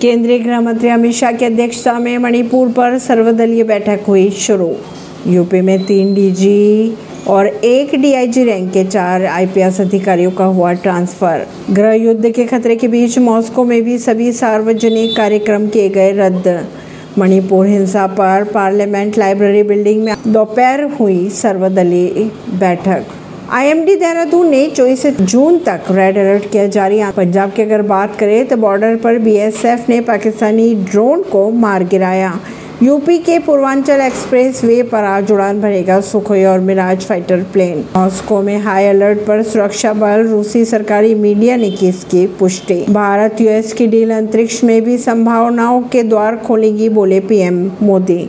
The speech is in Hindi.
केंद्रीय गृह मंत्री अमित शाह की अध्यक्षता में मणिपुर पर सर्वदलीय बैठक हुई शुरू। यूपी में तीन डीजी और एक डीआईजी रैंक के चार आईपीएस अधिकारियों का हुआ ट्रांसफ़र। गृह युद्ध के खतरे के बीच मॉस्को में भी सभी सार्वजनिक कार्यक्रम किए गए रद्द। मणिपुर हिंसा पर पार्लियामेंट लाइब्रेरी बिल्डिंग में दोपहर हुई सर्वदलीय बैठक। आईएमडी देहरादून ने चौबीस जून तक रेड अलर्ट किया जारी। पंजाब की अगर बात करें तो बॉर्डर पर बीएसएफ ने पाकिस्तानी ड्रोन को मार गिराया। यूपी के पूर्वांचल एक्सप्रेस वे पर आज उड़ान भरेगा सुखोई और मिराज फाइटर प्लेन। मॉस्को में हाई अलर्ट पर सुरक्षा बल रूसी सरकारी मीडिया ने की इसकी पुष्टि। भारत यूएस की डील अंतरिक्ष में भी संभावनाओं के द्वार खोलेगी, बोले पीएम मोदी।